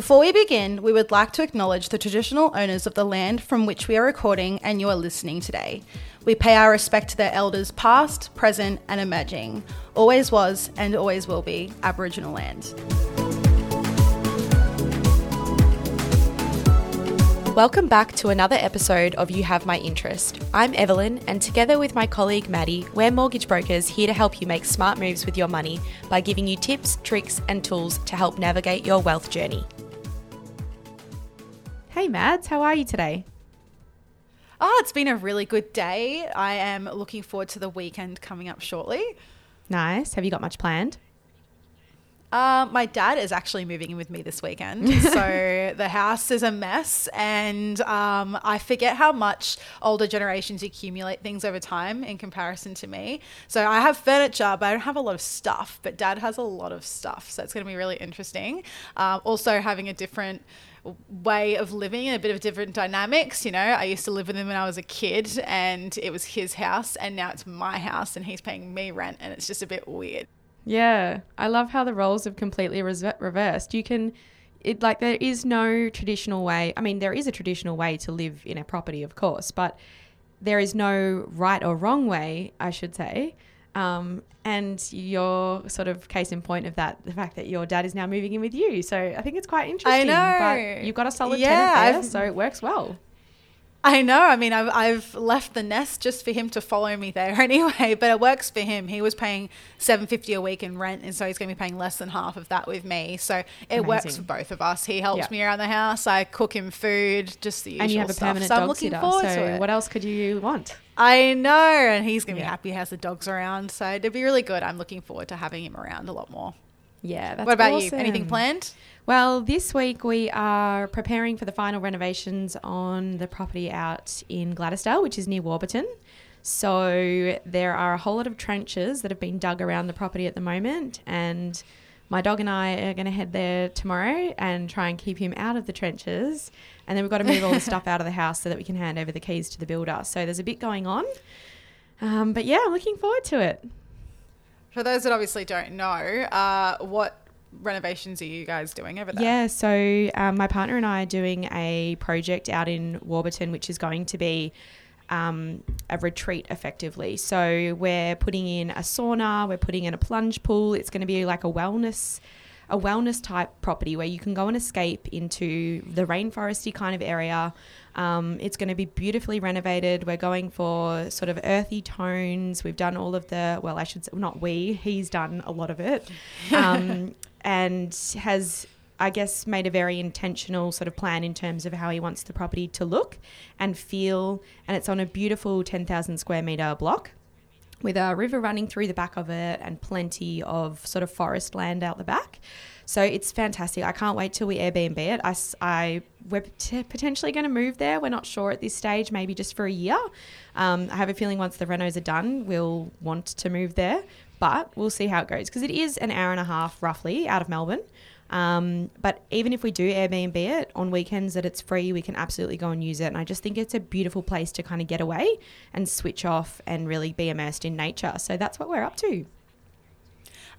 Before we begin, we would like to acknowledge the traditional owners of the land from which we are recording and you are listening today. We pay our respect to their elders past, present, and emerging. Always was and always will be Aboriginal land. Welcome back to another episode of You Have My Interest. I'm Evelyn, and together with my colleague Maddie, we're mortgage brokers here to help you make smart moves with your money by giving you tips, tricks, and tools to help navigate your wealth journey. Hey Mads, how are you today? Oh, it's been a really good day. I am looking forward to the weekend coming up shortly. Nice. Have you got much planned? Uh, my dad is actually moving in with me this weekend. so the house is a mess. And um, I forget how much older generations accumulate things over time in comparison to me. So I have furniture, but I don't have a lot of stuff. But dad has a lot of stuff. So it's going to be really interesting. Um, also, having a different way of living and a bit of different dynamics. You know, I used to live with him when I was a kid and it was his house, and now it's my house and he's paying me rent, and it's just a bit weird. Yeah, I love how the roles have completely reversed. You can, it like there is no traditional way. I mean, there is a traditional way to live in a property, of course, but there is no right or wrong way, I should say. Um, and your sort of case in point of that, the fact that your dad is now moving in with you. So I think it's quite interesting. I know. But you've got a solid yeah, tenant there, I've, so it works well. I know. I mean, I've, I've left the nest just for him to follow me there anyway, but it works for him. He was paying seven fifty a week in rent, and so he's going to be paying less than half of that with me. So it Amazing. works for both of us. He helps me around the house. I cook him food, just the usual And you have a stuff. permanent so dog I'm looking sitter. forward so to it. what else could you want? I know, and he's going to yeah. be happy he has the dogs around. So it'd be really good. I'm looking forward to having him around a lot more. Yeah, that's What about awesome. you? Anything planned? Well, this week we are preparing for the final renovations on the property out in Gladysdale, which is near Warburton. So there are a whole lot of trenches that have been dug around the property at the moment, and my dog and I are going to head there tomorrow and try and keep him out of the trenches. And then we've got to move all the stuff out of the house so that we can hand over the keys to the builder. So there's a bit going on. Um, but yeah, I'm looking forward to it. For those that obviously don't know, uh, what renovations are you guys doing over there? Yeah, so um, my partner and I are doing a project out in Warburton, which is going to be um, a retreat effectively. So we're putting in a sauna, we're putting in a plunge pool. It's going to be like a wellness a wellness type property where you can go and escape into the rainforesty kind of area. Um, it's going to be beautifully renovated. We're going for sort of earthy tones. We've done all of the, well, I should say, not we, he's done a lot of it. Um, and has I guess, made a very intentional sort of plan in terms of how he wants the property to look and feel. And it's on a beautiful 10,000 square metre block with a river running through the back of it and plenty of sort of forest land out the back. So it's fantastic. I can't wait till we Airbnb it. I, I we're t- potentially going to move there. We're not sure at this stage, maybe just for a year. Um, I have a feeling once the renos are done, we'll want to move there, but we'll see how it goes because it is an hour and a half roughly out of Melbourne. Um, but even if we do Airbnb it on weekends that it's free, we can absolutely go and use it. And I just think it's a beautiful place to kind of get away and switch off and really be immersed in nature. So that's what we're up to.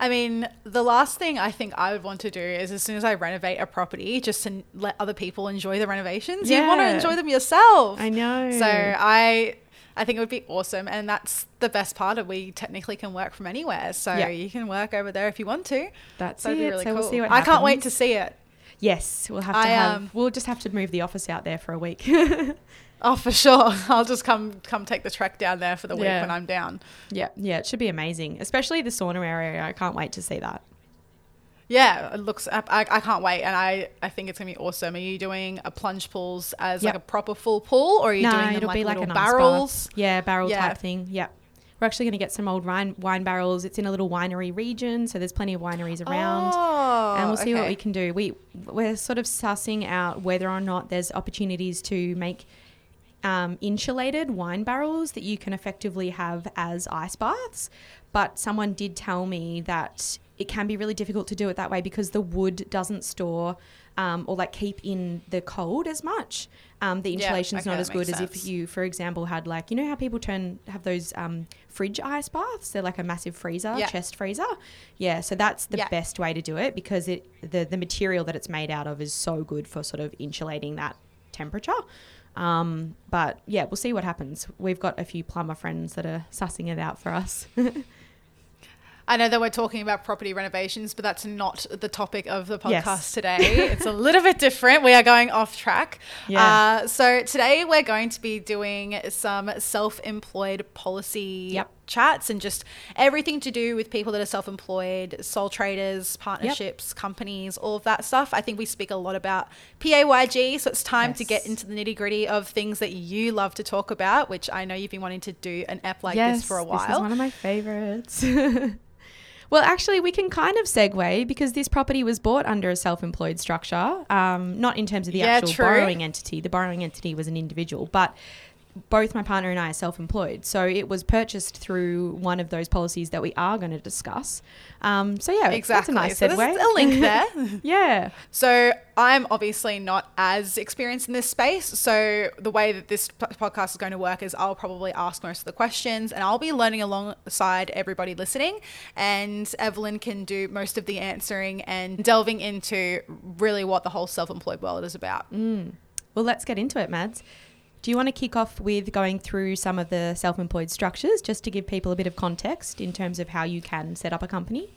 I mean, the last thing I think I would want to do is as soon as I renovate a property, just to let other people enjoy the renovations. Yeah. You want to enjoy them yourself. I know. So I I think it would be awesome. And that's the best part of we technically can work from anywhere. So yeah. you can work over there if you want to. That's That'd it. Be really so cool. we'll see what I happens. can't wait to see it. Yes, we'll have to I, have. um, we'll just have to move the office out there for a week. oh, for sure. I'll just come come take the trek down there for the week Yeah. when I'm down. yeah, yeah, it should be amazing, especially the sauna area. I can't wait to see that. Yeah, it looks. I, I can't wait, and I, I think it's gonna be awesome. Are you doing a plunge pools as Yep. like a proper full pool, or are you no, doing it'll like be like little an ice bath. barrels? Yeah, barrel Yeah. type thing. Yeah. We're actually going to get some old wine, wine barrels. It's in a little winery region, so there's plenty of wineries around. Oh, and we'll see what we can do. We we're sort of sussing out whether or not there's opportunities to make um, insulated wine barrels that you can effectively have as ice baths. But someone did tell me that it can be really difficult to do it that way because the wood doesn't store um, or like keep in the cold as much. Um, the Yeah, insulation's okay, not as good as if you, for example, had like you know how people turn have those um, fridge ice baths. They're like a massive freezer, Yeah. chest freezer. Yeah, so that's the Yeah. best way to do it because it the the material that it's made out of is so good for sort of insulating that temperature. Um, but yeah, we'll see what happens. We've got a few plumber friends that are sussing it out for us. I know that we're talking about property renovations, but that's not the topic of the podcast Yes. today. it's a little bit different. We are going off track. Yeah. Uh, so today we're going to be doing some self-employed policy Yep. Chats and just everything to do with people that are self-employed, sole traders, partnerships, companies, all of that stuff. I think we speak a lot about PAYG, so it's time to get into the nitty-gritty of things that you love to talk about, which I know you've been wanting to do an app like this for a while. This is one of my favorites. well, actually, we can kind of segue because this property was bought under a self-employed structure, um, not in terms of the Yeah, actual true. borrowing entity. The borrowing entity was an individual, but both my partner and I are self-employed, so it was purchased through one of those policies that we are going to discuss. Um, so yeah, Exactly. That's a so nice there's segue. a link there. yeah. So I'm obviously not as experienced in this space. So the way that this podcast is going to work is I'll probably ask most of the questions and I'll be learning alongside everybody listening. And Evelyn can do most of the answering and delving into really what the whole self-employed world is about. Well, let's get into it, Mads. Do you want to kick off with going through some of the self employed structures just to give people a bit of context in terms of how you can set up a company?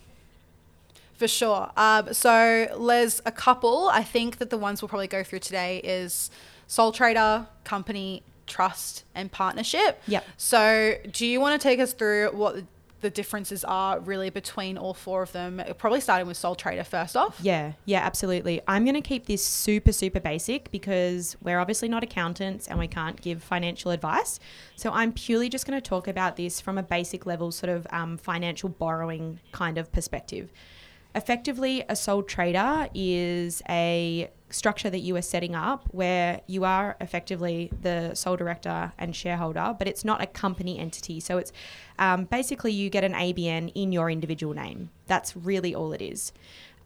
For sure. Um, so there's a couple. I think that the ones we'll probably go through today is sole trader, company, trust, and partnership. Yep. So do you want to take us through what the differences are really between all four of them? Probably starting with sole trader first off. Yeah, yeah, absolutely. I'm going to keep this super, super basic because we're obviously not accountants and we can't give financial advice. So I'm purely just going to talk about this from a basic level, sort of um, financial borrowing kind of perspective. Effectively, a sole trader is a structure that you are setting up where you are effectively the sole director and shareholder, but it's not a company entity. So it's um, basically you get an ABN in your individual name. That's really all it is.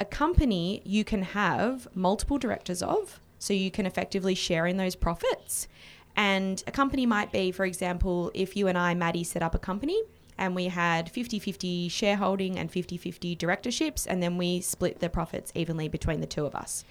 A company you can have multiple directors of, so you can effectively share in those profits. And a company might be, for example, if you and I, Maddie, set up a company and we had 50 50 shareholding and 50 50 directorships, and then we split the profits evenly between the two of us.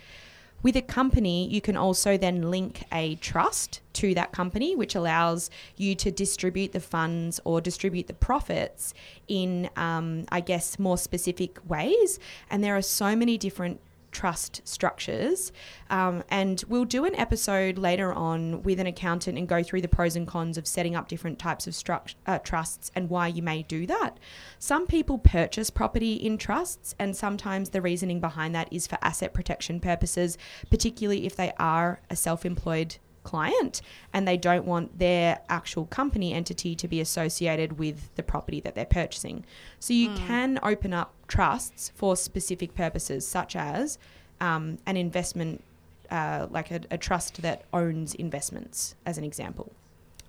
With a company, you can also then link a trust to that company, which allows you to distribute the funds or distribute the profits in, um, I guess, more specific ways. And there are so many different trust structures. Um, and we'll do an episode later on with an accountant and go through the pros and cons of setting up different types of uh, trusts and why you may do that. Some people purchase property in trusts, and sometimes the reasoning behind that is for asset protection purposes, particularly if they are a self employed client and they don't want their actual company entity to be associated with the property that they're purchasing. So you can open up trusts for specific purposes, such as um, an investment, uh, like a, a trust that owns investments, as an example.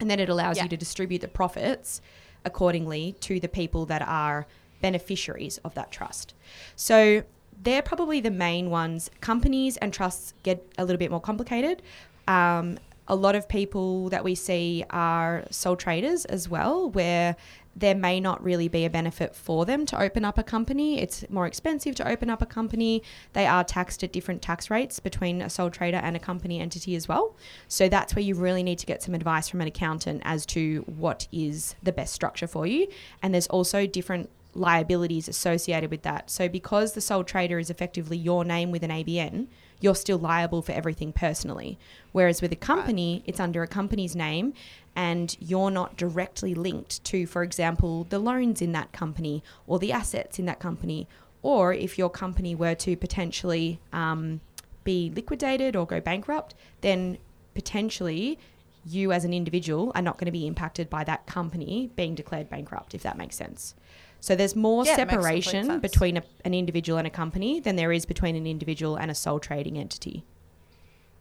And then it allows Yeah. you to distribute the profits accordingly to the people that are beneficiaries of that trust. So they're probably the main ones. Companies and trusts get a little bit more complicated. Um, a lot of people that we see are sole traders as well, where there may not really be a benefit for them to open up a company. It's more expensive to open up a company. They are taxed at different tax rates between a sole trader and a company entity as well. So that's where you really need to get some advice from an accountant as to what is the best structure for you. And there's also different liabilities associated with that. So because the sole trader is effectively your name with an ABN, you're still liable for everything personally. Whereas with a company, it's under a company's name and you're not directly linked to, for example, the loans in that company or the assets in that company. Or if your company were to potentially um, be liquidated or go bankrupt, then potentially you as an individual are not going to be impacted by that company being declared bankrupt, if that makes sense. So there's more Yeah, it makes complete separation between a, an individual and a company than there is between an individual and a sole trading entity.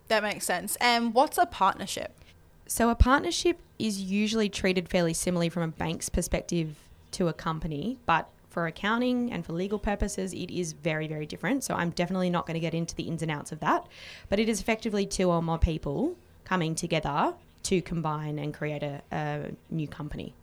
That makes sense. And what's a partnership? So a partnership is usually treated fairly similarly from a bank's perspective to a company, but for accounting and for legal purposes, it is very, very different. So I'm definitely not going to get into the ins and outs of that. But it is effectively two or more people coming together to combine and create a, a new company.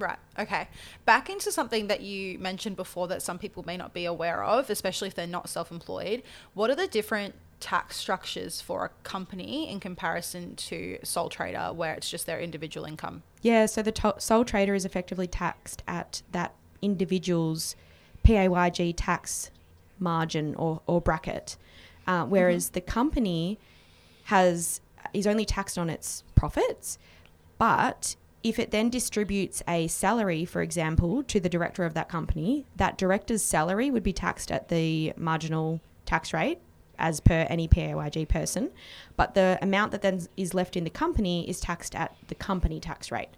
Right. Okay. Back into something that you mentioned before that some people may not be aware of, especially if they're not self employed. What are the different tax structures for a company in comparison to sole trader where it's just their individual income? Yeah, so the to- sole trader is effectively taxed at that individual's PAYG tax margin or, or bracket, uh, whereas mm-hmm. the company has is only taxed on its profits, but if it then distributes a salary, for example, to the director of that company, that director's salary would be taxed at the marginal tax rate as per any PAYG person, but the amount that then is left in the company is taxed at the company tax rate.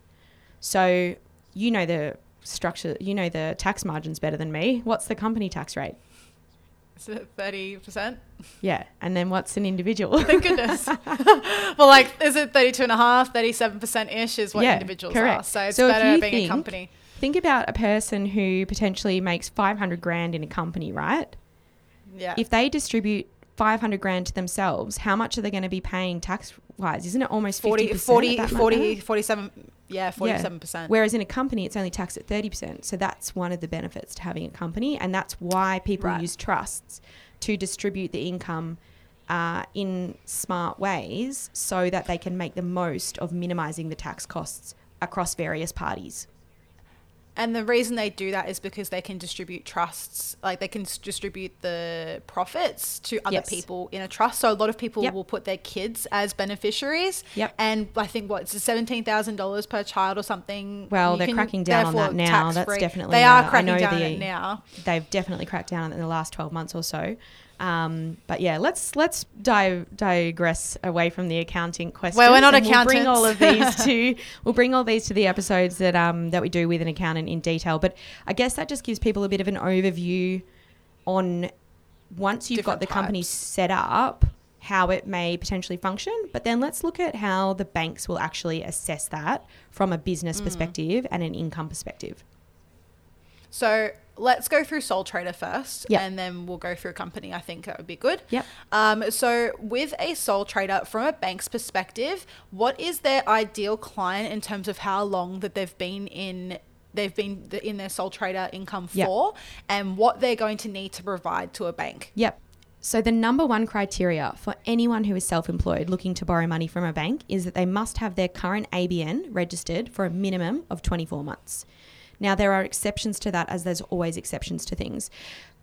So you know the structure, you know the tax margins better than me. What's the company tax rate? It 30%? Yeah. And then what's an individual? Thank goodness. well, like, is it 32 and a half, 37% ish is what yeah, individuals correct. are. So it's so better being think, a company. Think about a person who potentially makes 500 grand in a company, right? Yeah. If they distribute 500 grand to themselves, how much are they going to be paying tax wise? Isn't it almost 50 40, 40, 40 47 yeah, 47%. Yeah. Whereas in a company, it's only taxed at 30%. So that's one of the benefits to having a company. And that's why people right. use trusts to distribute the income uh, in smart ways so that they can make the most of minimizing the tax costs across various parties. And the reason they do that is because they can distribute trusts, like they can distribute the profits to other yes. people in a trust. So a lot of people yep. will put their kids as beneficiaries. Yep. And I think what it's seventeen thousand dollars per child or something. Well, they're cracking down on that now. That's definitely they are cracking down the, on it now. They've definitely cracked down on it in the last twelve months or so. Um, but yeah, let's let's di- digress away from the accounting questions. Well, we're not accountants. We'll bring all of these to we'll bring all these to the episodes that um, that we do with an accountant in detail. But I guess that just gives people a bit of an overview on once you've Different got the types. company set up, how it may potentially function. But then let's look at how the banks will actually assess that from a business mm. perspective and an income perspective. So let's go through Sole Trader first, yep. and then we'll go through a company. I think that would be good. Yep. Um, so, with a Sole Trader, from a bank's perspective, what is their ideal client in terms of how long that they've been in? They've been in their sole trader income for, and what they're going to need to provide to a bank. Yep. So, the number one criteria for anyone who is self employed looking to borrow money from a bank is that they must have their current ABN registered for a minimum of 24 months. Now, there are exceptions to that, as there's always exceptions to things.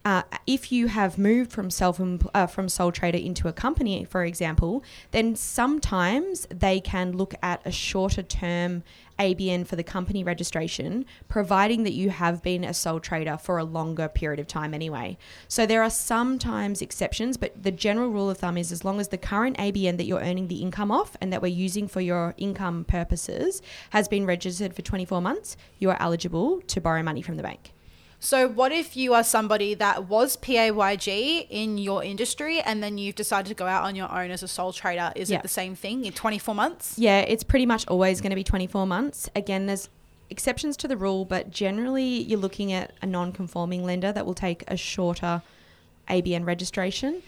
Uh, if you have moved from self uh, from sole trader into a company, for example, then sometimes they can look at a shorter term ABN for the company registration, providing that you have been a sole trader for a longer period of time anyway. So there are sometimes exceptions, but the general rule of thumb is as long as the current ABN that you're earning the income off and that we're using for your income purposes has been registered for 24 months, you are eligible to borrow money from the bank. So, what if you are somebody that was PAYG in your industry and then you've decided to go out on your own as a sole trader? Is it the same thing in 24 months? Yeah, it's pretty much always going to be 24 months. Again, there's exceptions to the rule, but generally you're looking at a non conforming lender that will take a shorter ABN registration.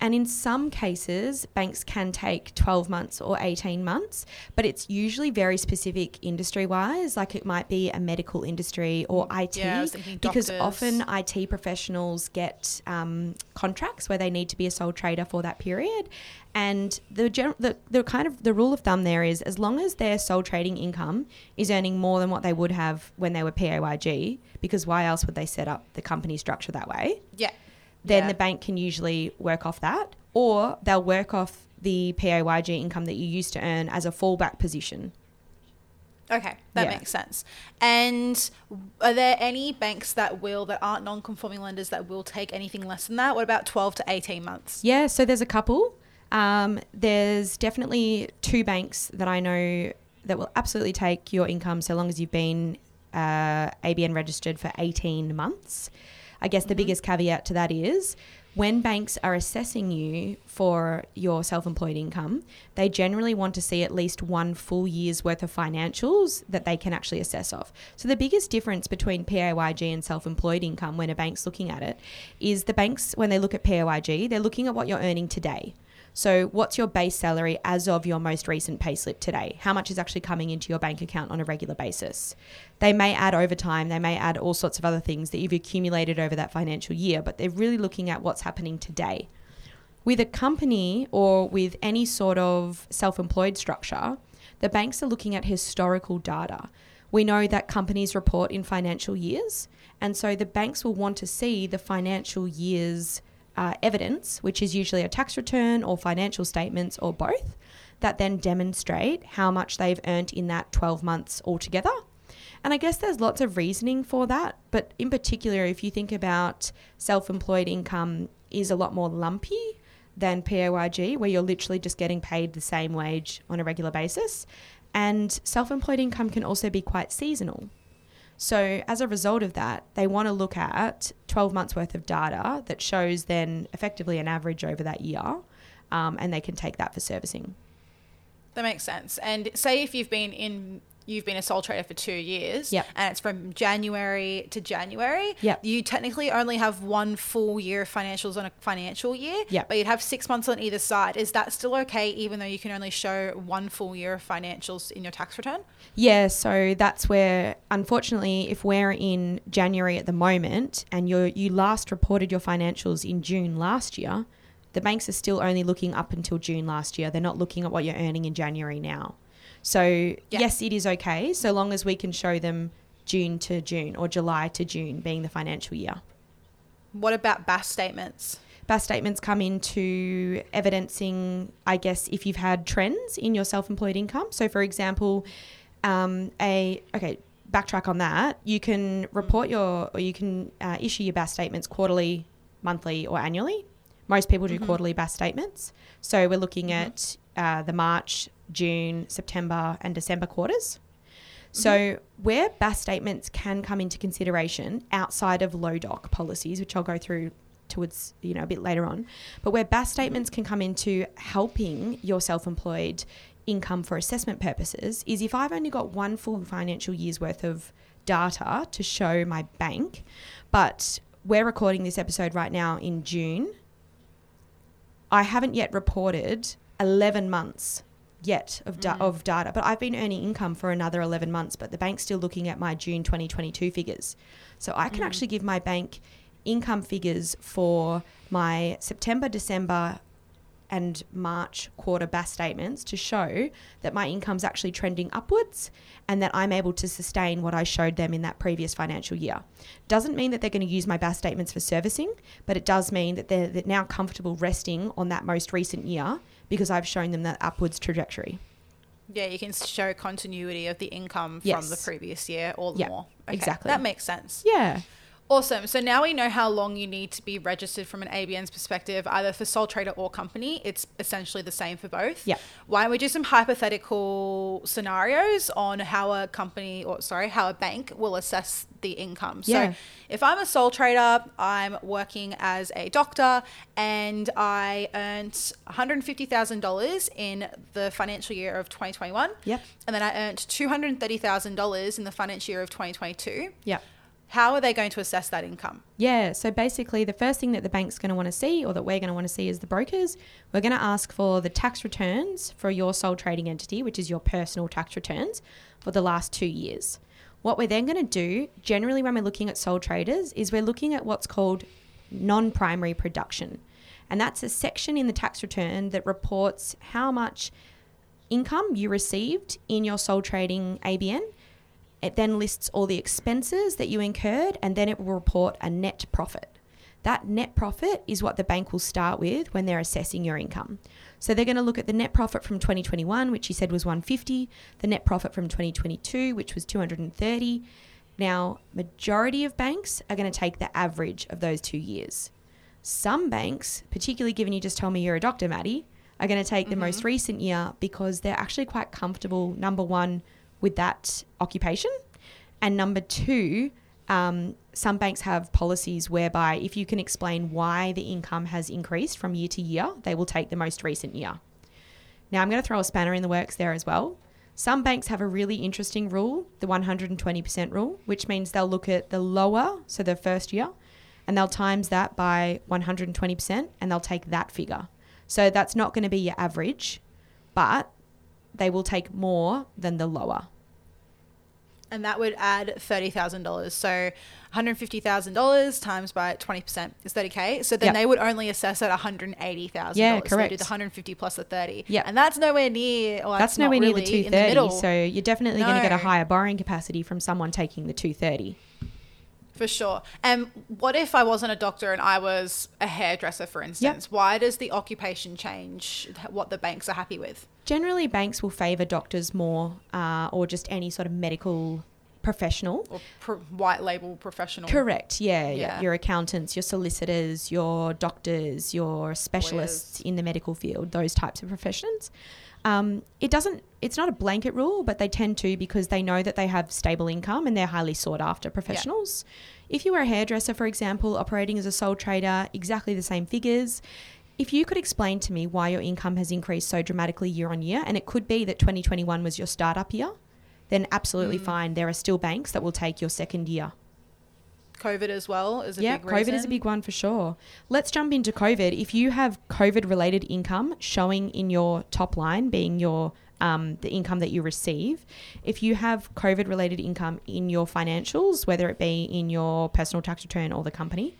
And in some cases, banks can take 12 months or 18 months, but it's usually very specific industry wise. Like it might be a medical industry or IT, yeah, because often IT professionals get um, contracts where they need to be a sole trader for that period. And the, general, the the kind of the rule of thumb there is as long as their sole trading income is earning more than what they would have when they were PAYG, because why else would they set up the company structure that way? Yeah then yeah. the bank can usually work off that, or they'll work off the PAYG income that you used to earn as a fallback position. Okay, that yeah. makes sense. And are there any banks that will that aren't non-conforming lenders that will take anything less than that? What about 12 to 18 months? Yeah, so there's a couple. Um, there's definitely two banks that I know that will absolutely take your income so long as you've been uh, ABN registered for 18 months. I guess the mm-hmm. biggest caveat to that is when banks are assessing you for your self employed income, they generally want to see at least one full year's worth of financials that they can actually assess off. So, the biggest difference between PAYG and self employed income when a bank's looking at it is the banks, when they look at PAYG, they're looking at what you're earning today. So, what's your base salary as of your most recent payslip today? How much is actually coming into your bank account on a regular basis? They may add overtime, they may add all sorts of other things that you've accumulated over that financial year, but they're really looking at what's happening today. With a company or with any sort of self employed structure, the banks are looking at historical data. We know that companies report in financial years, and so the banks will want to see the financial year's uh, evidence, which is usually a tax return or financial statements or both, that then demonstrate how much they've earned in that 12 months altogether. And I guess there's lots of reasoning for that, but in particular, if you think about self employed income is a lot more lumpy than PAYG, where you're literally just getting paid the same wage on a regular basis. And self employed income can also be quite seasonal. So, as a result of that, they want to look at 12 months worth of data that shows then effectively an average over that year, um, and they can take that for servicing. That makes sense. And say if you've been in you've been a sole trader for two years Yep. and it's from January to January, Yep. you technically only have one full year of financials on a financial year, Yep. but you'd have six months on either side. Is that still okay, even though you can only show one full year of financials in your tax return? Yeah, so that's where, unfortunately, if we're in January at the moment and you you last reported your financials in June last year, the banks are still only looking up until June last year. They're not looking at what you're earning in January now. So yes, it is okay so long as we can show them June to June or July to June being the financial year. What about BAS statements? BAS statements come into evidencing, I guess, if you've had trends in your self-employed income. So, for example, um, a okay, backtrack on that. You can report your, or you can uh, issue your BAS statements quarterly, monthly, or annually. Most people do quarterly BAS statements. So we're looking at uh, the March, June, September, and December quarters. So, mm-hmm. where BAS statements can come into consideration outside of low doc policies, which I'll go through towards you know a bit later on, but where BAS statements can come into helping your self-employed income for assessment purposes is if I've only got one full financial year's worth of data to show my bank, but we're recording this episode right now in June. I haven't yet reported 11 months yet of, da- mm-hmm. of data, but I've been earning income for another 11 months, but the bank's still looking at my June 2022 figures. So I can mm. actually give my bank income figures for my September, December, and March quarter BAS statements to show that my income's actually trending upwards and that I'm able to sustain what I showed them in that previous financial year. Doesn't mean that they're going to use my BAS statements for servicing, but it does mean that they're, they're now comfortable resting on that most recent year because I've shown them that upwards trajectory. Yeah, you can show continuity of the income Yes. from the previous year or Yeah, more. exactly. That makes sense. Yeah. Awesome. So now we know how long you need to be registered from an ABN's perspective, either for sole trader or company. It's essentially the same for both. Yeah. Why don't we do some hypothetical scenarios on how a company or sorry, how a bank will assess the income. Yeah. So if I'm a sole trader, I'm working as a doctor and I earned $150,000 in the financial year of 2021. Yep. And then I earned $230,000 in the financial year of 2022 Yeah. How are they going to assess that income? Yeah, so basically, the first thing that the bank's going to want to see, or that we're going to want to see as the brokers, we're going to ask for the tax returns for your sole trading entity, which is your personal tax returns for the last two years. What we're then going to do, generally, when we're looking at sole traders, is we're looking at what's called non primary production. And that's a section in the tax return that reports how much income you received in your sole trading ABN it then lists all the expenses that you incurred and then it will report a net profit. That net profit is what the bank will start with when they're assessing your income. So they're going to look at the net profit from 2021, which you said was 150, the net profit from 2022, which was 230. Now, majority of banks are going to take the average of those two years. Some banks, particularly given you just told me you're a doctor, Maddie, are going to take the mm-hmm. most recent year because they're actually quite comfortable, number one, with that occupation. And number two, Um, some banks have policies whereby if you can explain why the income has increased from year to year, they will take the most recent year. Now, I'm going to throw a spanner in the works there as well. Some banks have a really interesting rule, the 120% rule, which means they'll look at the lower, so the first year, and they'll times that by 120% and they'll take that figure. So that's not going to be your average, but they will take more than the lower. And that would add $30,000. So $150,000 times by 20% is 30K. So then Yep. they would only assess at $180,000. Yeah, So they correct. do the 150 plus the 30. Yep. And that's nowhere near, or That's, not nowhere near really the in the 230. so you're definitely going to get a higher borrowing capacity from someone taking the 230. For sure. And what if I wasn't a doctor and I was a hairdresser, for instance? Why does the occupation change what the banks are happy with? Generally, banks will favour doctors more uh, or just any sort of medical professional. Or pro- white label professional? Correct. Yeah, yeah. Yeah. Your accountants, your solicitors, your doctors, your specialists in the medical field, those types of professions. Um, it doesn't. It's not a blanket rule, but they tend to because they know that they have stable income and they're highly sought after professionals. If you were a hairdresser, for example, operating as a sole trader, exactly the same figures. If you could explain to me why your income has increased so dramatically year on year, and it could be that 2021 was your startup year, then absolutely Mm. fine. There are still banks that will take your second year. COVID as well is a yeah, big COVID is a big one for sure. Let's jump into COVID. If you have COVID related income showing in your top line, being your um, the income that you receive, if you have COVID related income in your financials, whether it be in your personal tax return or the company,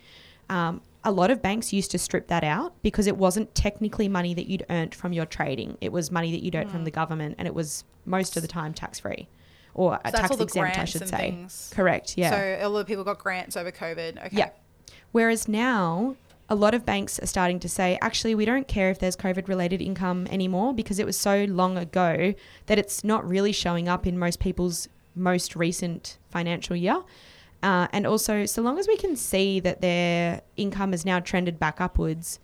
um, a lot of banks used to strip that out because it wasn't technically money that you'd earned from your trading. It was money that you'd earned from the government, and it was most of the time tax free or So tax exempt, I should say. things. Correct. Yeah. So a lot of people got grants over COVID. Okay. Yeah. Whereas now, a lot of banks are starting to say, actually, we don't care if there's COVID related income anymore because it was so long ago that it's not really showing up in most people's most recent financial year. Uh, and also, so long as we can see that their income has now trended back upwards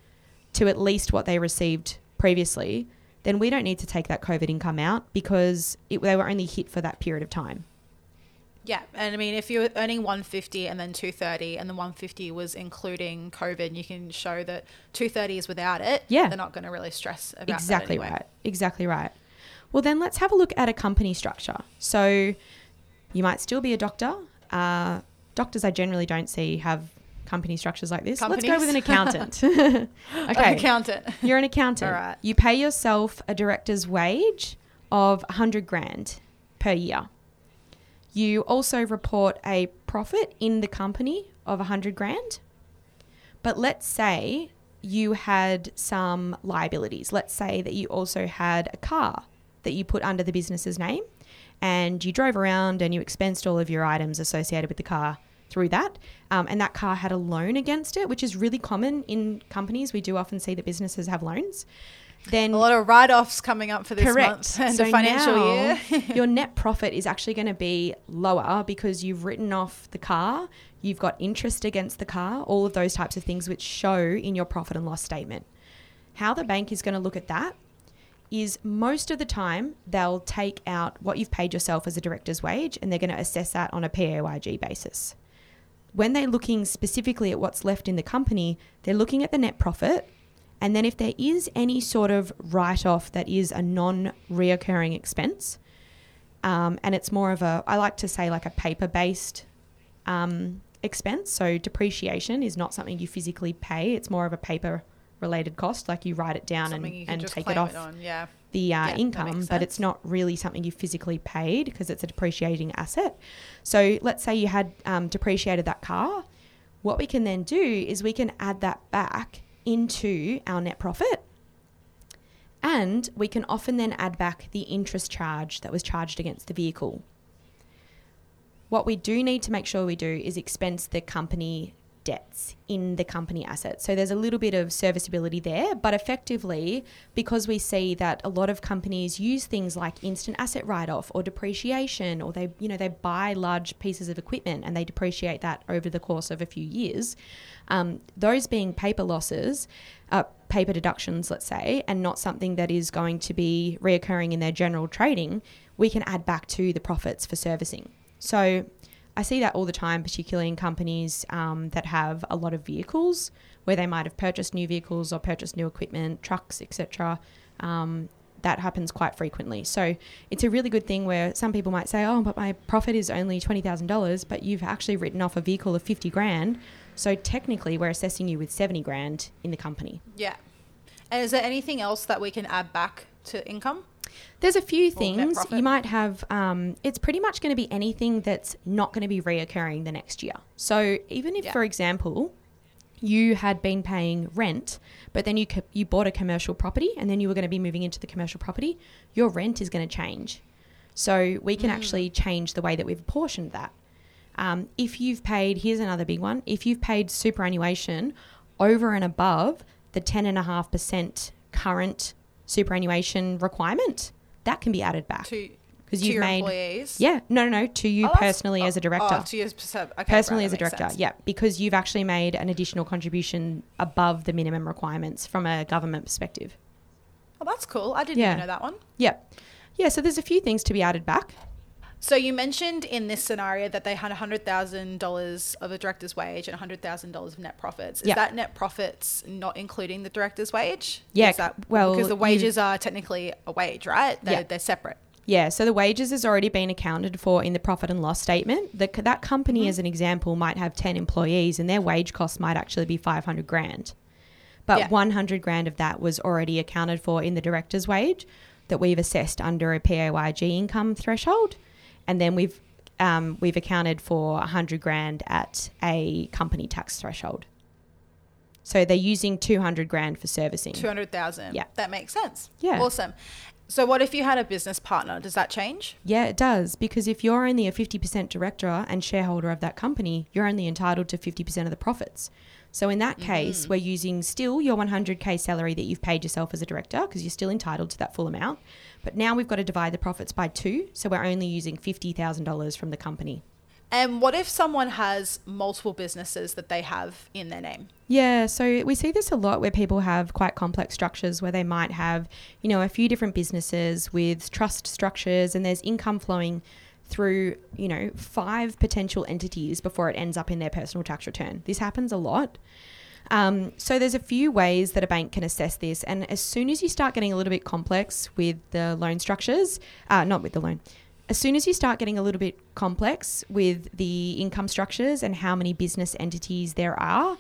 to at least what they received previously, then we don't need to take that COVID income out because it, they were only hit for that period of time. Yeah, and I mean, if you're earning 150 and then 230, and the 150 was including COVID, you can show that 230 is without it. Yeah. they're not going to really stress about that exactly anyway. right exactly right well then let's have a look at a company structure so you might still be a doctor uh, doctors i generally don't see have company structures like this let's go with an accountant Okay. okay accountant. you're an accountant All right. you pay yourself a director's wage of 100 grand per year you also report a profit in the company of 100 grand but let's say you had some liabilities. Let's say that you also had a car that you put under the business's name and you drove around and you expensed all of your items associated with the car through that. Um, and that car had a loan against it, which is really common in companies. We do often see that businesses have loans. Then A lot of write-offs coming up for this Correct. month and So the financial now, year. your net profit is actually going to be lower because you've written off the car, you've got interest against the car, all of those types of things which show in your profit and loss statement. How the bank is going to look at that is most of the time they'll take out what you've paid yourself as a director's wage and they're going to assess that on a PAYG basis. When they're looking specifically at what's left in the company, they're looking at the net profit and then if there is any sort of write off that is a non reoccurring expense, um, and it's more of a, I like to say like a paper based um, expense. So depreciation is not something you physically pay, it's more of a paper related cost. Like you write it down Something and, and take it off on. Yeah. The uh, Yeah, income, but it's not really something you physically paid because it's a depreciating asset. So let's say you had um, depreciated that car. What we can then do is we can add that back into our net profit. And we can often then add back the interest charge that was charged against the vehicle. What we do need to make sure we do is expense the company debts in the company assets. So there's a little bit of serviceability there, but effectively, because we see that a lot of companies use things like instant asset write-off or depreciation, or they, you know, they buy large pieces of equipment and they depreciate that over the course of a few years. Um, those being paper losses, uh, paper deductions, let's say, and not something that is going to be reoccurring in their general trading, we can add back to the profits for servicing. So I see that all the time, particularly in companies um, that have a lot of vehicles, where they might have purchased new vehicles or purchased new equipment, trucks, etc. Um, that happens quite frequently. So it's a really good thing where some people might say, "Oh, but my profit is only twenty thousand dollars," but you've actually written off a vehicle of fifty grand. So technically, we're assessing you with seventy grand in the company. Yeah. And is there anything else that we can add back to income? There's a few things you might have. Um, it's pretty much going to be anything that's not going to be reoccurring the next year. So even if, Yeah. for example, you had been paying rent, but then you co- you bought a commercial property, and then you were going to be moving into the commercial property, your rent is going to change. So we Mm. can actually change the way that we've apportioned that. Um, if you've paid, here's another big one. If you've paid superannuation over and above the ten and a half percent current superannuation requirement, that can be added back To, because you've your made. employees? Yeah, no, no, no. To you Oh, that's- personally as a oh, director. Oh, to your percent- okay, personally right, as a makes director, sense. yeah, because you've actually made an additional contribution above the minimum requirements from a government perspective. Oh, that's cool. I didn't Yeah. even know that one. Yeah, yeah. So there's a few things to be added back. So you mentioned in this scenario that they had hundred thousand dollars of a director's wage and hundred thousand dollars of net profits. Is Yeah. that net profits not including the director's wage? Yeah, Is that, well, because the you- wages are technically a wage, right? They're, Yeah. they're separate. Yeah, so the wages has already been accounted for in the profit and loss statement. The, that company, Mm-hmm. as an example, might have 10 employees and their wage cost might actually be 500 grand. But Yeah. 100 grand of that was already accounted for in the director's wage that we've assessed under a PAYG income threshold. And then we've um, we've accounted for 100 grand at a company tax threshold. So they're using 200 grand for servicing. Two hundred thousand. Yeah. that makes sense. Yeah. awesome. So what if you had a business partner? Does that change? Yeah, it does. Because if you're only a 50% director and shareholder of that company, you're only entitled to 50% of the profits. So in that case, we're using still your 100K salary that you've paid yourself as a director because you're still entitled to that full amount. But now we've got to divide the profits by two. So we're only using $50,000 from the company. And what if someone has multiple businesses that they have in their name? Yeah, so we see this a lot where people have quite complex structures where they might have, you know, a few different businesses with trust structures and there's income flowing through, you know, five potential entities before it ends up in their personal tax return. This happens a lot. Um, so there's a few ways that a bank can assess this, and as soon as you start getting a little bit complex with the loan structures, uh, not with the loan, as soon as you start getting a little bit complex with the income structures and how many business entities there are,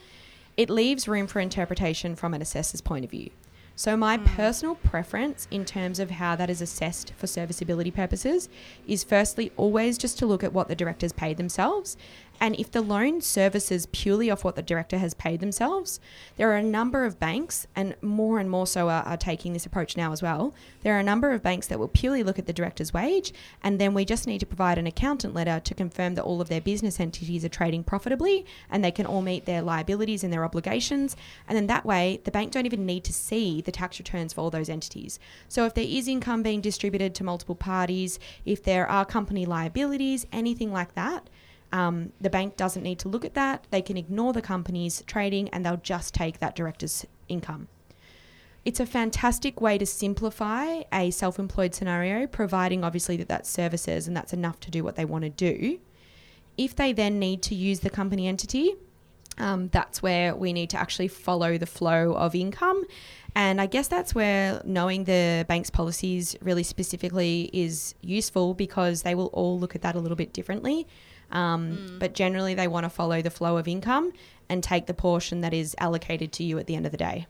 it leaves room for interpretation from an assessor's point of view. So, my personal preference in terms of how that is assessed for serviceability purposes is firstly always just to look at what the directors paid themselves. And if the loan services purely off what the director has paid themselves, there are a number of banks, and more and more so are, are taking this approach now as well. There are a number of banks that will purely look at the director's wage, and then we just need to provide an accountant letter to confirm that all of their business entities are trading profitably and they can all meet their liabilities and their obligations. And then that way, the bank don't even need to see the tax returns for all those entities. So if there is income being distributed to multiple parties, if there are company liabilities, anything like that, um, the bank doesn't need to look at that. They can ignore the company's trading and they'll just take that director's income. It's a fantastic way to simplify a self employed scenario, providing obviously that that's services and that's enough to do what they want to do. If they then need to use the company entity, um, that's where we need to actually follow the flow of income. And I guess that's where knowing the bank's policies really specifically is useful because they will all look at that a little bit differently. Um, But generally, they want to follow the flow of income and take the portion that is allocated to you at the end of the day.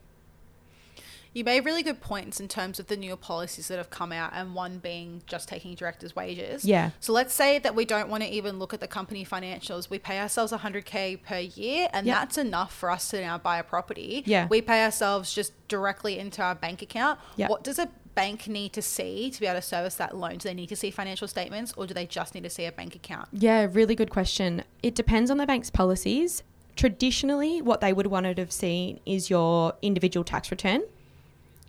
You made really good points in terms of the newer policies that have come out, and one being just taking directors' wages. Yeah. So let's say that we don't want to even look at the company financials. We pay ourselves 100k per year, and Yep. that's enough for us to now buy a property. Yeah. We pay ourselves just directly into our bank account. Yep. What does a bank need to see to be able to service that loan? Do they need to see financial statements, or do they just need to see a bank account? Yeah, really good question. It depends on the bank's policies. Traditionally, what they would want to have seen is your individual tax return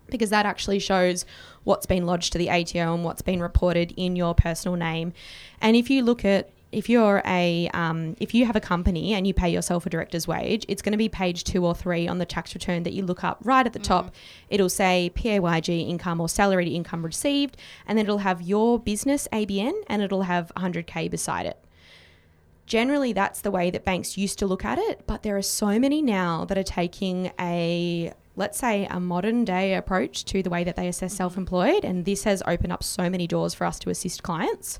because that actually shows what's been lodged to the ATO and what's been reported in your personal name. And if you look at if you're a um, if you have a company and you pay yourself a director's wage, it's going to be page two or three on the tax return that you look up right at the top. It'll say PAYG income or salaried income received, and then it'll have your business ABN and it'll have 100k beside it. Generally that's the way that banks used to look at it, but there are so many now that are taking a let's say a modern day approach to the way that they assess self-employed and this has opened up so many doors for us to assist clients.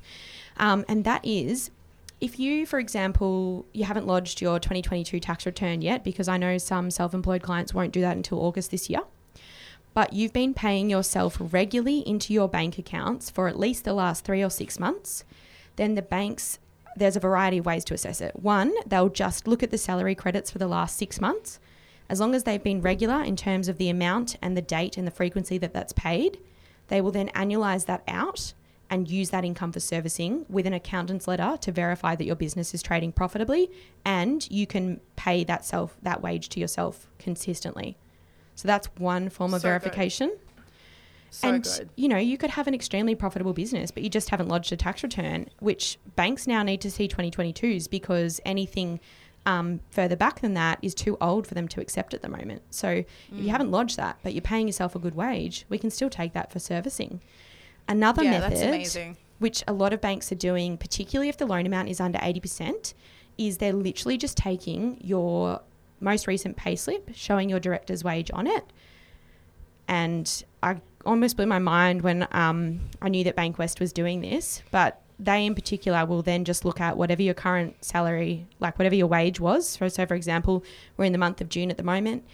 Um, and that is if you for example you haven't lodged your 2022 tax return yet because i know some self-employed clients won't do that until august this year but you've been paying yourself regularly into your bank accounts for at least the last three or six months then the banks there's a variety of ways to assess it. One, they'll just look at the salary credits for the last six months. As long as they've been regular in terms of the amount and the date and the frequency that that's paid, they will then annualize that out and use that income for servicing with an accountant's letter to verify that your business is trading profitably and you can pay that self that wage to yourself consistently. So that's one form of So good. verification. So and good. you know, you could have an extremely profitable business, but you just haven't lodged a tax return, which banks now need to see 2022s because anything um, further back than that is too old for them to accept at the moment. So if Mm. you haven't lodged that, but you're paying yourself a good wage, we can still take that for servicing. Another yeah, method, that's amazing. which a lot of banks are doing, particularly if the loan amount is under 80%, is they're literally just taking your most recent payslip, showing your director's wage on it. And I almost blew my mind when um, I knew that Bankwest was doing this, but they in particular will then just look at whatever your current salary, like whatever your wage was. So, so for example, we're in the month of June at the moment.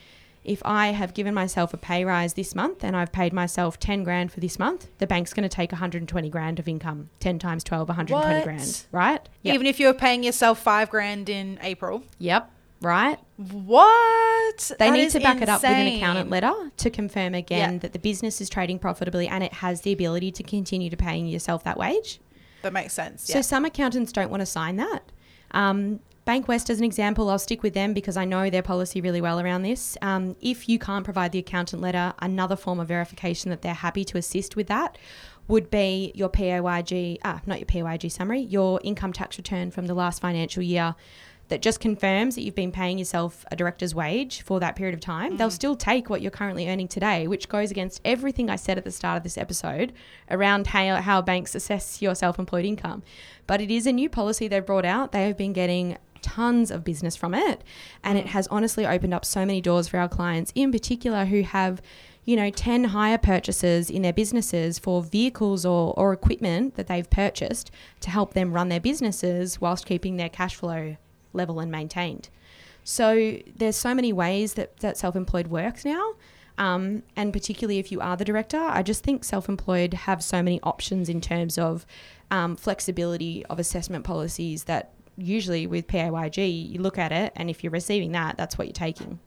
If I have given myself a pay rise this month and I've paid myself 10 grand for this month, the bank's going to take 120 grand of income. 10 times 12, 120 What? grand, right? Yep. Even if you're paying yourself five grand in April. Yep. Right. What? They That need to back it up with an accountant letter to confirm again Yeah. that the business is trading profitably and it has the ability to continue to paying yourself that wage. That makes sense. So some accountants don't want to sign that. Um, Bankwest, as an example, I'll stick with them because I know their policy really well around this. Um, if you can't provide the accountant letter, another form of verification that they're happy to assist with that would be your PAYG, ah, not your PAYG summary, your income tax return from the last financial year that just confirms that you've been paying yourself a director's wage for that period of time. They'll still take what you're currently earning today, which goes against everything I said at the start of this episode around how, how banks assess your self employed income. But it is a new policy they've brought out. They have been getting tons of business from it. And it has honestly opened up so many doors for our clients, in particular, who have you know, 10 hire purchases in their businesses for vehicles or, or equipment that they've purchased to help them run their businesses whilst keeping their cash flow level and maintained. So there's so many ways that, that self-employed works now. Um, and particularly if you are the director, I just think self-employed have so many options in terms of um, flexibility of assessment policies that usually with PAYG, you look at it and if you're receiving that, that's what you're taking.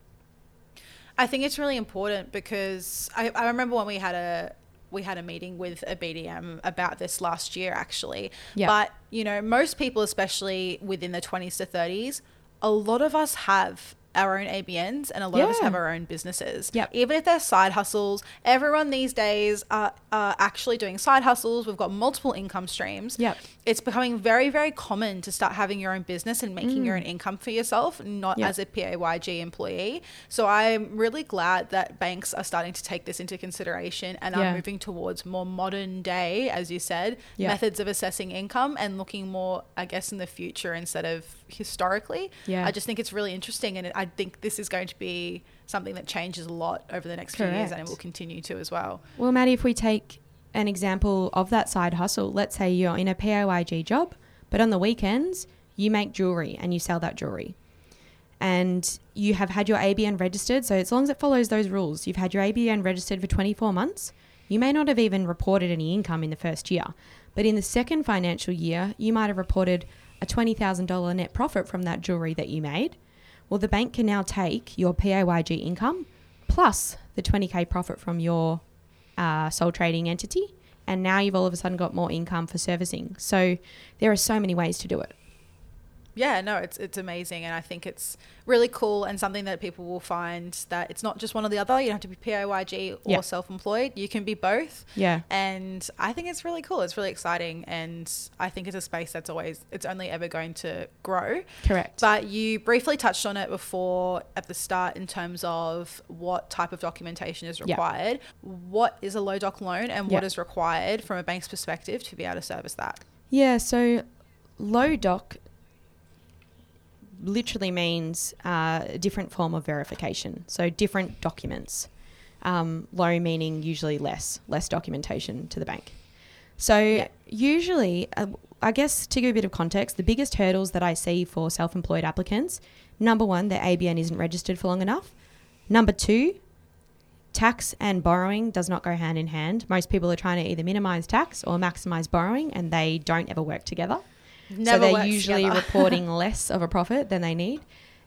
I think it's really important because I, I remember when we had a we had a meeting with a BDM about this last year actually. Yeah. But, you know, most people especially within the 20s to 30s, a lot of us have our own ABNs and a lot of us have our own businesses. Yep. Even if they're side hustles, everyone these days are, are actually doing side hustles. We've got multiple income streams. Yep. It's becoming very, very common to start having your own business and making your mm. own income for yourself, not Yep. as a PAYG employee. So I'm really glad that banks are starting to take this into consideration and Yeah. are moving towards more modern day, as you said, Yeah. methods of assessing income and looking more, I guess, in the future instead of historically. Yeah. I just think it's really interesting, and it, I think this is going to be something that changes a lot over the next few years, and it will continue to as well. Well, Maddie, if we take an example of that side hustle, let's say you're in a PAYG job, but on the weekends you make jewelry and you sell that jewelry. And you have had your ABN registered, so as long as it follows those rules, you've had your ABN registered for 24 months. You may not have even reported any income in the first year, but in the second financial year, you might have reported a $20,000 net profit from that jewelry that you made. Well, the bank can now take your PAYG income plus the 20k profit from your uh, sole trading entity, and now you've all of a sudden got more income for servicing. So there are so many ways to do it. Yeah, no, it's it's amazing, and I think it's really cool and something that people will find that it's not just one or the other. You don't have to be PAYG or Yeah. self-employed. You can be both. Yeah. And I think it's really cool. It's really exciting, and I think it's a space that's always it's only ever going to grow. Correct. But you briefly touched on it before at the start in terms of what type of documentation is required. Yeah. What is a low doc loan, and what Yeah. is required from a bank's perspective to be able to service that? Yeah, so low doc literally means uh, a different form of verification. So different documents. Um, low meaning usually less, less documentation to the bank. So Yeah. usually, uh, I guess to give a bit of context, the biggest hurdles that I see for self-employed applicants, number one, their ABN isn't registered for long enough. Number two, tax and borrowing does not go hand in hand. Most people are trying to either minimize tax or maximize borrowing, and they don't ever work together. Never so they're usually together. reporting less of a profit than they need.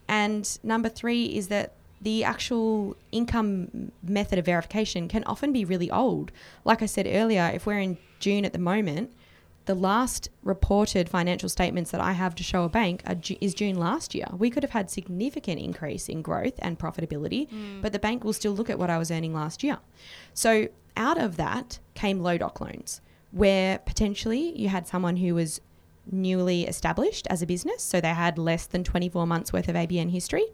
And number three is that the actual income method of verification can often be really old. Like I said earlier, if we're in June at the moment, the last reported financial statements that I have to show a bank are, is June last year. We could have had significant increase in growth and profitability, mm. but the bank will still look at what I was earning last year. So out of that came low doc loans, where potentially you had someone who was newly established as a business, so they had less than 24 months worth of ABN history.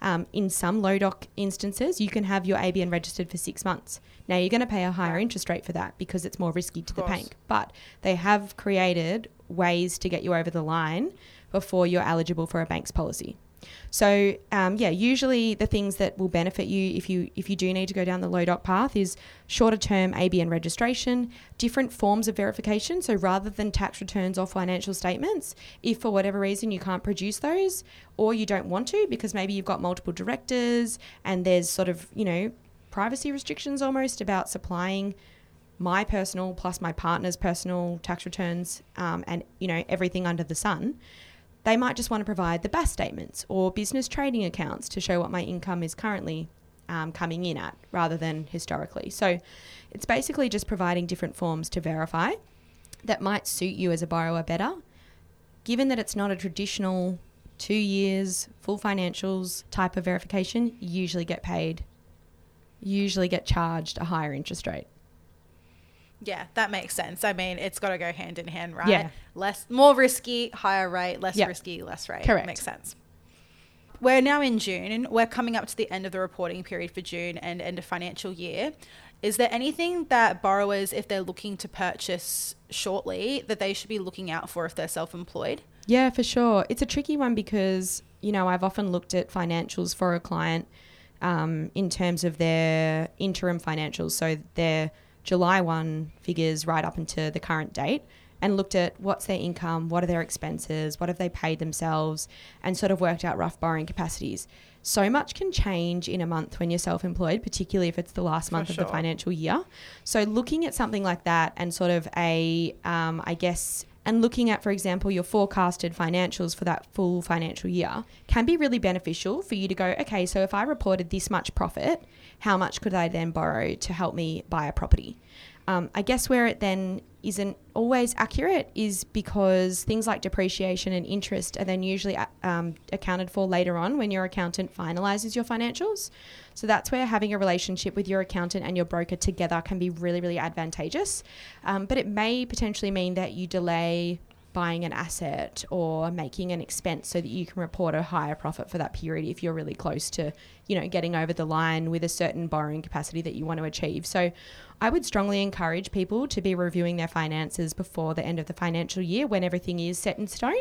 Um, in some low doc instances, you can have your ABN registered for six months. Now you're going to pay a higher Right. interest rate for that because it's more risky to the bank. But they have created ways to get you over the line before you're eligible for a bank's policy. So um, yeah, usually the things that will benefit you if you if you do need to go down the low doc path is shorter term ABN registration, different forms of verification. So rather than tax returns or financial statements, if for whatever reason you can't produce those or you don't want to because maybe you've got multiple directors and there's sort of you know privacy restrictions almost about supplying my personal plus my partner's personal tax returns um, and you know everything under the sun they might just want to provide the BAS statements or business trading accounts to show what my income is currently um, coming in at rather than historically. So it's basically just providing different forms to verify that might suit you as a borrower better. Given that it's not a traditional two years full financials type of verification, you usually get paid, usually get charged a higher interest rate. Yeah, that makes sense. I mean, it's got to go hand in hand, right? Yeah. Less, more risky, higher rate. Less Yeah. risky, less rate. Correct. Makes sense. We're now in June. We're coming up to the end of the reporting period for June and end of financial year. Is there anything that borrowers, if they're looking to purchase shortly, that they should be looking out for if they're self-employed? Yeah, for sure. It's a tricky one because, you know, I've often looked at financials for a client um, in terms of their interim financials. So their July 1 figures right up into the current date and looked at what's their income, what are their expenses, what have they paid themselves, and sort of worked out rough borrowing capacities. So much can change in a month when you're self employed, particularly if it's the last month of the financial year. So, looking at something like that and sort of a, um, I guess, and looking at, for example, your forecasted financials for that full financial year can be really beneficial for you to go, okay, so if I reported this much profit, how much could I then borrow to help me buy a property? Um, I guess where it then isn't always accurate is because things like depreciation and interest are then usually uh, um, accounted for later on when your accountant finalizes your financials. So that's where having a relationship with your accountant and your broker together can be really, really advantageous. Um, but it may potentially mean that you delay buying an asset or making an expense so that you can report a higher profit for that period if you're really close to you know getting over the line with a certain borrowing capacity that you want to achieve. So i would strongly encourage people to be reviewing their finances before the end of the financial year when everything is set in stone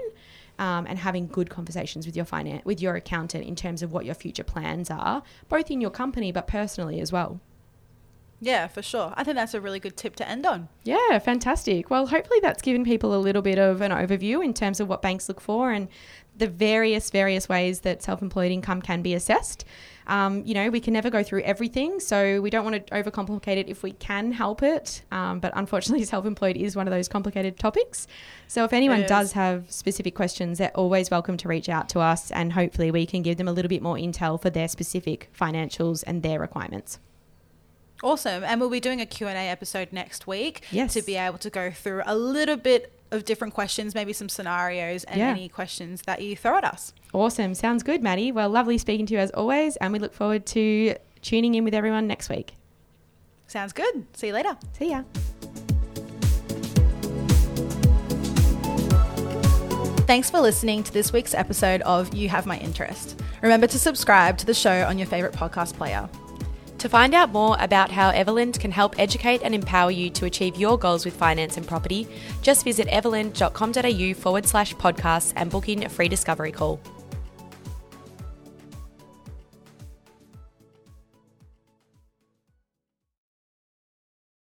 um, and having good conversations with your finan- with your accountant in terms of what your future plans are both in your company but personally as well Yeah, for sure. I think that's a really good tip to end on. Yeah, fantastic. Well, hopefully that's given people a little bit of an overview in terms of what banks look for and the various various ways that self-employed income can be assessed. Um, you know, we can never go through everything, so we don't want to overcomplicate it if we can help it. Um, but unfortunately, self-employed is one of those complicated topics. So if anyone does have specific questions, they're always welcome to reach out to us, and hopefully we can give them a little bit more intel for their specific financials and their requirements. Awesome. And we'll be doing a Q&A episode next week Yes. to be able to go through a little bit of different questions, maybe some scenarios and Yeah. any questions that you throw at us. Awesome. Sounds good, Maddie. Well, lovely speaking to you as always, and we look forward to tuning in with everyone next week. Sounds good. See you later. See ya. Thanks for listening to this week's episode of You Have My Interest. Remember to subscribe to the show on your favorite podcast player. To find out more about how Everlend can help educate and empower you to achieve your goals with finance and property, just visit everlend.com.au forward slash podcasts and book in a free discovery call.